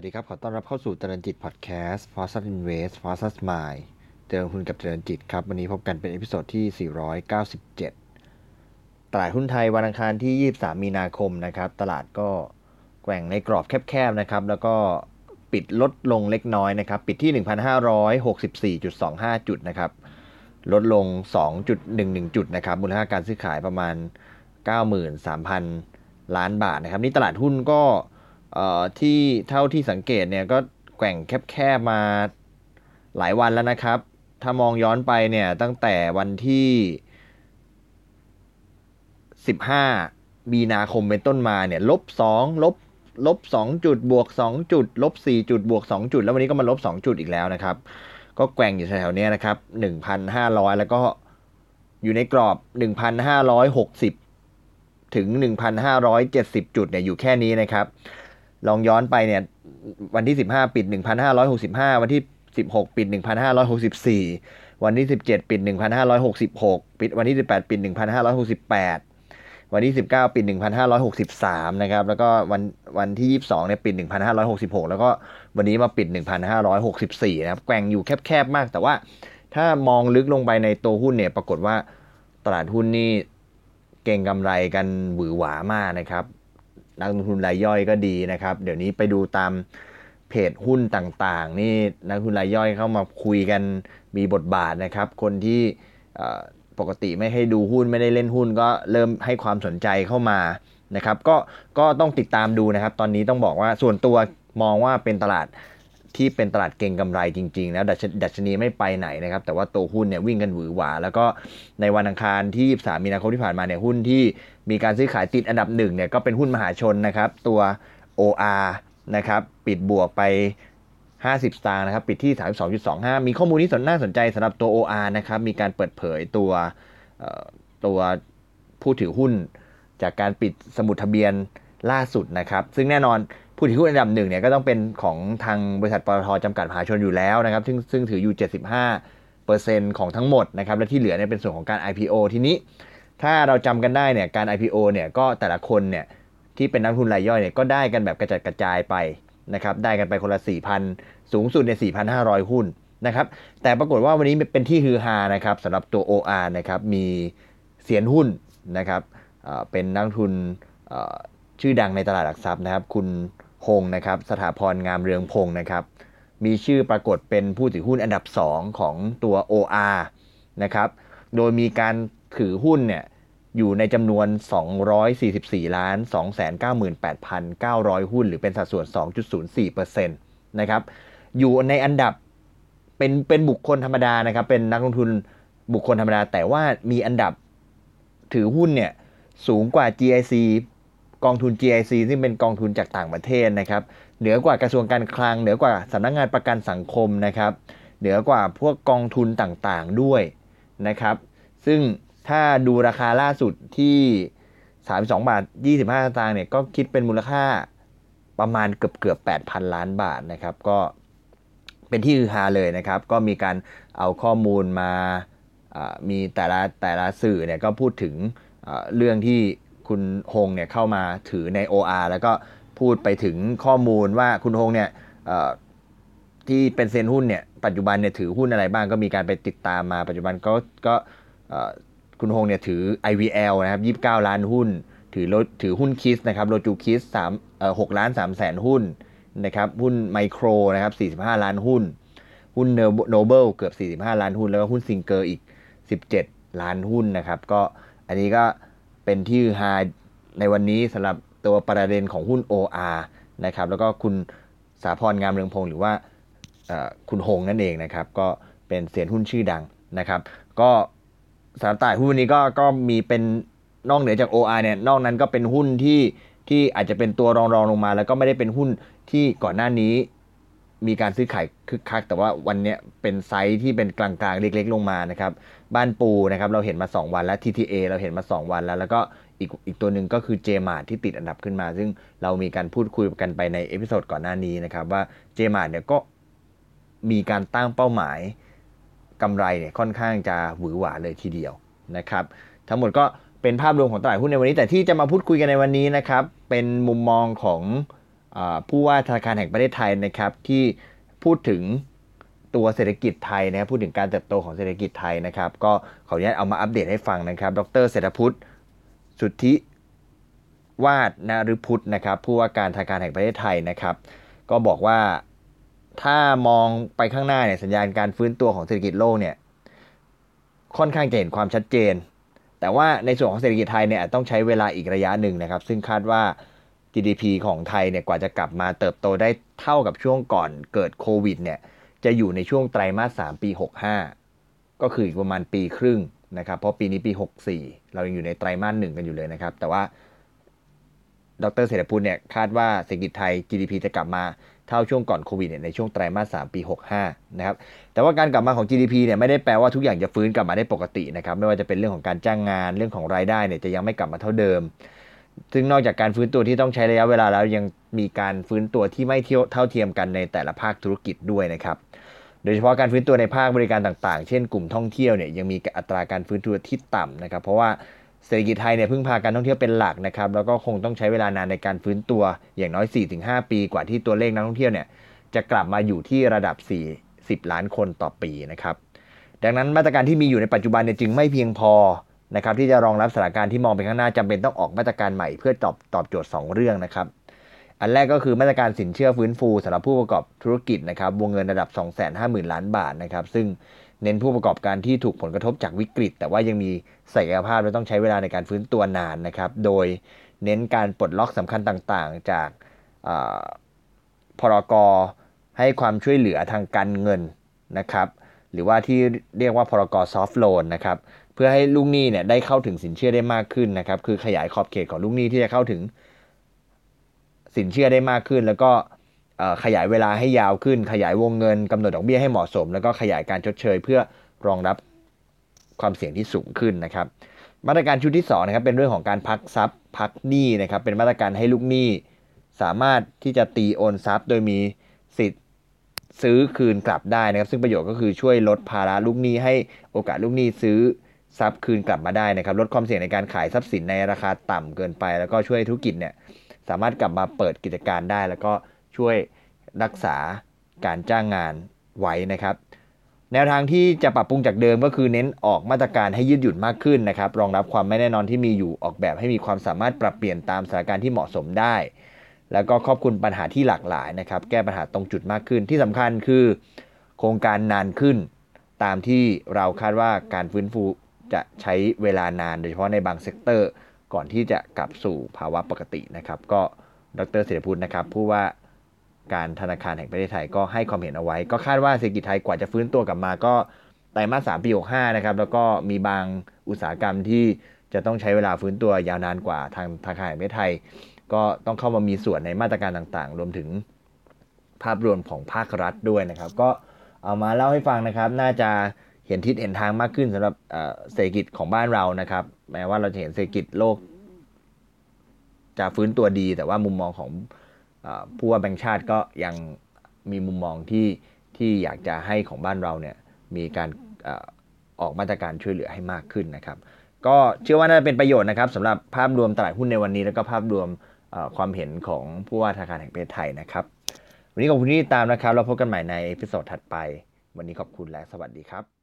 วัสดีครับ ขอต้อนรับเข้าสู่เจริญจิตพอดแคสต์ f o r s t Invest f o r s t Mind เจริญคุณกับเจริญจิตครับ วันนี้พบกันเป็น episode ที่ 497 ตลาดหุ้นไทยวันอังคารที่ 23 มีนาคมนะครับ ตลาดก็แกว่งในกรอบแคบๆนะครับ แล้วก็ปิดลดลงเล็กน้อยนะครับ ปิดที่ 1,564.25 จุดนะครับ ลดลง 2.11 จุดนะครับ มูลค่าการซื้อขายประมาณ 93,000 ล้านบาทนะครับ นี่ตลาดหุ้นก็ ที่เท่าที่สังเกตเนี่ยก็แกว่งแคบๆมาหลายวันแล้วนะครับ ถ้ามองย้อนไปเนี่ยตั้งแต่วันที่ 15 มีนาคมเป็นต้นมาเนี่ยลบ2ลบลบ2จุดบวก 2 จุดลบ4จุดบวก 2 จุด แล้ววันนี้ก็มาลบ 2 จุดอีกแล้วนะครับ ก็แกว่งอยู่แถวๆนี้นะครับ 1,500 แล้วก็อยู่ในกรอบ 1,560 ถึง 1,570 จุดเนี่ยอยู่แค่นี้นะครับ ลองย้อนไปเนี่ย วันที่สิบห้าปิดหนึ่งพันห้าร้อยหกสิบห้าวันที่สิบหกปิดหนึ่งพันห้าร้อยหกสิบสี่วันที่สิบเจ็ดปิดหนึ่งพันห้าร้อยหกสิบหกปิดวันที่สิบแปดปิดหนึ่งพันห้าร้อยหกสิบแปดวันที่สิบเก้าปิดหนึ่งพันห้าร้อยหกสิบสามนะครับ แล้วก็วันวันที่ยี่สิบสองเนี่ยปิดหนึ่งพันห้าร้อยหกสิบหกแล้วก็วันนี้มาปิดหนึ่งพันห้าร้อยหกสิบสี่นะครับ แกว่งอยู่แคบๆ มาก แต่ว่าถ้ามองลึกลงไปในตัวหุ้นเนี่ย ปรากฏว่าตลาดหุ้นนี่เก่งกำไรกันหวือหวามากนะครับ นักลงทุนรายย่อยก็ดีนะครับ เดี๋ยวนี้ไปดูตามเพจหุ้นต่างๆ นี่นักทุนรายย่อยเข้ามาคุยกันมีบทบาทนะครับ คนที่ปกติไม่ให้ดูหุ้นไม่ได้เล่นหุ้นก็เริ่มให้ความสนใจเข้ามานะครับ ก็ก็ต้องติดตามดูนะครับ ตอนนี้ต้องบอกว่าส่วนตัวมองว่าเป็นตลาด ที่เป็นตลาดเก่งกำไรจริงๆ แล้วดัชนีไม่ไปไหนนะครับ แต่ว่าตัวหุ้นเนี่ยวิ่งกันหวือหวา แล้วก็ในวันอังคารที่ 23 มีนาคมที่ผ่านมาเนี่ยหุ้นที่มีการซื้อขายติดอันดับหนึ่งเนี่ยก็เป็นหุ้นมหาชนนะครับ ตัว OR นะครับปิดบวกไป 50 สตางค์นะครับ ปิดที่ 32.25 มีข้อมูลที่สนน่าสนใจสำหรับตัว OR นะครับ มีการเปิดเผยตัวตัวผู้ถือหุ้น จากการปิดสมุดทะเบียนล่าสุดนะครับ ซึ่งแน่นอน ผู้ถือหุ้นอันดับหนึ่งเนี่ยก็ต้องเป็นของทางบริษัทปตทจำกัดมหาชนอยู่แล้วนะครับ ซึ่งซึ่งถืออยู่ 75เปอร์เซ็นต์ของทั้งหมดนะครับ และที่เหลือเนี่ยเป็นส่วนของการ IPO ทีนี้ ถ้าเราจำกันได้เนี่ยการ IPO เนี่ยก็แต่ละคนเนี่ยที่เป็นนักทุนรายย่อยเนี่ยก็ได้กันแบบกระจัดกระจายไปนะครับ ได้กันไปคนละ 4,000 สูงสุดใน 4,500 หุ้นนะครับ แต่ปรากฏว่าวันนี้เป็นที่ฮือฮานะครับสำหรับตัว OR นะครับมีเสียนหุ้นนะครับเป็นนักทุนชื่อดังในตลาดหลักทรัพย์นะครับ คุณ ฮงศ์นะครับ สถาพรงามเรืองพงศ์นะครับ มีชื่อปรากฏเป็นผู้ถือหุ้นอันดับ 2 ของตัว OR นะครับ โดยมีการถือหุ้นเนี่ยอยู่ในจำนวน 244 ล้าน 298,900 หุ้น หรือเป็นสัดส่วน 2.04%นะครับ อยู่ในอันดับเป็นเป็นบุคคลธรรมดานะครับ เป็นนักลงทุนบุคคลธรรมดา แต่ว่ามีอันดับถือหุ้นเนี่ยสูงกว่า GIC กองทุน GIC ซึ่งเป็นกองทุนจากต่างประเทศนะครับ เหนือกว่ากระทรวงการคลัง เหนือกว่าสำนักงงานประกันสังคมนะครับ เหนือกว่าพวกกองทุนต่างๆด้วยนะครับ ซึ่งถ้าดูราคาล่าสุดที่ 32 บาท 25สตางค์เนี่ยก็คิดเป็นมูลค่าประมาณเกือบเกือบ8,000 ล้านบาทนะครับ ก็เป็นที่ฮือฮาเลยนะครับ ก็มีการเอาข้อมูลมามีแต่ละแต่ละสื่อเนี่ยก็พูดถึงเรื่องที่ คุณฮงเนี่ยเข้ามาถือใน OR แล้วก็พูดไปถึงข้อมูลว่าคุณฮงเนี่ยที่เป็นเซ็นหุ้นเนี่ยปัจจุบันเนี่ยถือหุ้นอะไรบ้างก็มีการไปติดตามมาปัจจุบันก็ก็คุณฮงเนี่ยถือ IVL นะครับ 29 ล้านหุ้น ถือรถถือหุ้น KISS นะครับ Rojukiss 3เอ่อ6ล้าน3แสนหุ้นนะครับหุ้นไมโครนะครับ 45 ล้านหุ้น หุ้น NOBLE เกือบ 45 ล้านหุ้น แล้วก็หุ้น SINGER อีก 17 ล้านหุ้นนะครับ ก็อันนี้ก็ เป็นที่ high ในวันนี้สำหรับตัวประเด็นของหุ้น OR นะครับ แล้วก็คุณสถาพรงามเรืองพงศ์หรือว่าคุณฮงนั่นเองนะครับ ก็เป็นเซียนหุ้นชื่อดังนะครับ ก็สามตลาดหุ้นวันนี้ก็ก็มีเป็นนอกเหนือจาก OR เนี่ยนอกนั้นก็เป็นหุ้นที่ที่อาจจะเป็นตัวรองรองลงมา แล้วก็ไม่ได้เป็นหุ้นที่ก่อนหน้านี้ มีการซื้อขายคึกคัก แต่ว่าวันนี้เป็นไซส์ที่เป็นกลางๆ เล็ก ๆ ลงมานะครับบ้านปูนะครับเราเห็นมา 2 วันแล้ว TTA เราเห็นมา 2 วันแล้ว แล้วก็อีกอีกตัวหนึ่งก็คือ JMart ที่ติดอันดับขึ้นมา ซึ่งเรามีการพูดคุยกันไปใน episode ก่อนหน้านี้นะครับว่า JMart เนี่ยก็มีการตั้งเป้าหมายกำไรเนี่ยค่อนข้างจะหวือหวาเลยทีเดียวนะครับทั้งหมดก็เป็นภาพรวมของตลาดหุ้นในวันนี้ แต่ที่จะมาพูดคุยกันในวันนี้นะครับเป็นมุมมองของ ผู้ว่าธนาคารแห่งประเทศไทยนะครับที่พูดถึงตัวเศรษฐกิจไทยนะครับพูดถึงการเติบโตของเศรษฐกิจไทยนะครับ ก็ขออนุญาตเอามาอัปเดตให้ฟังนะครับ ดรเศรษฐพุทธสุทธิวาดนฤพุทธนะครับ ผู้ว่าการธนาคารแห่งประเทศไทยนะครับ ก็บอกว่าถ้ามองไปข้างหน้าเนี่ยสัญญาณการฟื้นตัวของเศรษฐกิจโลกเนี่ยค่อนข้างจะเห็นความชัดเจน แต่ว่าในส่วนของเศรษฐกิจไทยเนี่ยต้องใช้เวลาอีกระยะหนึ่งนะครับ ซึ่งคาดว่า GDP ของไทยเนี่ยกว่าจะกลับมาเติบโตได้เท่ากับช่วงก่อนเกิดโควิดเนี่ยจะอยู่ในช่วงไตรมาส 3 ปี 65 ก็คืออีกประมาณปีครึ่งนะครับ เพราะปีนี้ปี 64 เรายังอยู่ในไตรมาสหนึ่งกันอยู่เลยนะครับ แต่ว่าดรเศรษฐพุทธเนี่ยคาดว่าเศรษฐกิจไทย GDP จะกลับมาเท่าช่วงก่อนโควิดเนี่ยในช่วงไตรมาส 3 ปี 65 นะครับ แต่ว่าการกลับมาของ GDP เนี่ยไม่ได้แปลว่าทุกอย่างจะฟื้นกลับมาได้ปกตินะครับ ไม่ว่าจะเป็นเรื่องของการจ้างงานเรื่องของรายได้เนี่ยจะยังไม่กลับมาเท่าเดิม ซึ่งนอกจากการฟื้นตัวที่ต้องใช้ระยะเวลาแล้วยังมีการฟื้นตัวที่ไม่เท่าเทียมกันในแต่ละภาคธุรกิจด้วยนะครับ โดยเฉพาะการฟื้นตัวในภาคบริการต่างๆ เช่นกลุ่มท่องเที่ยวเนี่ยยังมีอัตราการฟื้นตัวที่ต่ำนะครับ เพราะว่าเศรษฐกิจไทยเนี่ยพึ่งพาการท่องเที่ยวเป็นหลักนะครับ แล้วก็คงต้องใช้เวลานานในการฟื้นตัวอย่างน้อย 4-5 ปีกว่าที่ตัวเลขนักท่องเที่ยวเนี่ยจะกลับมาอยู่ที่ระดับ 40 ล้านคนต่อปีนะครับ ดังนั้นมาตรการที่มีอยู่ในปัจจุบันเนี่ยจึงไม่เพียงพอ นะครับที่จะรองรับสถานการณ์ที่มองไปข้างหน้าจำเป็นต้องออกมาตรการใหม่เพื่อตอบตอบโจทย์ 2 เรื่องนะครับ อันแรกก็คือมาตรการสินเชื่อฟื้นฟูสำหรับผู้ประกอบธุรกิจนะครับวงเงินระดับ 250,000 ล้านบาทนะครับ ซึ่งเน้นผู้ประกอบการที่ถูกผลกระทบจากวิกฤต แต่ว่ายังมีศักยภาพและต้องใช้เวลาในการฟื้นตัวนานนะครับ โดยเน้นการปลดล็อกสำคัญต่างๆ จากพรกให้ความช่วยเหลือทางการเงินนะครับ หรือว่าที่เรียกว่าพรกซอฟท์โลนนะครับ พื่อให้ลูกหนี้เนี่ยได้เข้าถึงสินเชื่อได้มากขึ้นนะครับ คือขยายขอบเขตของลูกหนี้ที่จะเข้าถึง สินเชื่อได้มากขึ้น แล้วก็ขยายเวลาให้ยาวขึ้น ขยายวงเงินกำหนดดอกเบี้ยให้เหมาะสม แล้วก็ขยายการชดเชย เพื่อรองรับความเสี่ยงที่สูงขึ้นนะครับ มาตรการชุดที่2นะครับเป็นเรื่องของการพักทรัพย์พักหนี้นะครับเป็นมาตรการให้ลูกหนี้ สามารถที่จะตีโอนทรัพย์ โดยมีสิทธิ์ซื้อคืนกลับได้นะครับ ซึ่งประโยชน์ก็คือช่วยลดภาระลูกหนี้ให้โอกาสลูกหนี้ซื้อ ทรัพย์คืนกลับมาได้นะครับลดความเสี่ยงในการขายทรัพย์สินในราคาต่ำเกินไป แล้วก็ช่วยธุรกิจเนี่ยสามารถกลับมาเปิดกิจการได้ แล้วก็ช่วยรักษาการจ้างงานไว้นะครับ แนวทางที่จะปรับปรุงจากเดิมก็คือเน้นออกมาตรการให้ยืดหยุ่นมากขึ้นนะครับรองรับความไม่แน่นอนที่มีอยู่ออกแบบให้มีความสามารถปรับเปลี่ยนตามสถานการณ์ที่เหมาะสมได้ แล้วก็ครอบคลุมปัญหาที่หลากหลายนะครับแก้ปัญหาตรงจุดมากขึ้นที่สำคัญคือ โครงการนานขึ้น ตามที่เราคาดว่าการฟื้นฟู จะใช้เวลานานโดยเฉพาะในบาง sector ก่อนที่จะกลับสู่ภาวะปกตินะครับ ก็ดรเศรษฐพุฒินะครับผู้ว่าการธนาคารแห่งประเทศไทยก็ให้ความเห็นเอาไว้ ก็คาดว่าเศรษฐกิจไทยกว่าจะฟื้นตัวกลับมาก็ไตรมาสสามปีหกห้านะครับแล้วก็มีบางอุตสาหกรรมที่จะต้องใช้เวลาฟื้นตัวยาวนานกว่าทางธนาคารแห่งประเทศไทย ก็ต้องเข้ามามีส่วนในมาตรการต่างๆ รวมถึงภาพรวมของภาครัฐด้วยนะครับ ก็เอามาเล่าให้ฟังนะครับ น่าจะ เห็นทิศเห็นทางมากขึ้นสำหรับเศรษฐกิจของบ้านเรานะครับ แม้ว่าเราจะเห็นเศรษฐกิจโลก จะฟื้นตัวดี แต่ว่ามุมมองของผู้ว่าแบงค์ชาติก็ยังมีมุมมองที่ที่อยากจะให้ของบ้านเราเนี่ยมีการออกมาตรการช่วยเหลือให้มากขึ้นนะครับ ก็เชื่อว่าน่าจะเป็นประโยชน์นะครับสำหรับภาพรวมตลาดหุ้นในวันนี้ แล้วก็ภาพรวมความเห็นของผู้ว่าธนาคารแห่งประเทศไทยนะครับ วันนี้ขอบคุณที่ติดตามนะครับ เราพบกันใหม่ใน episode ถัดไป วันนี้ขอบคุณและสวัสดีครับ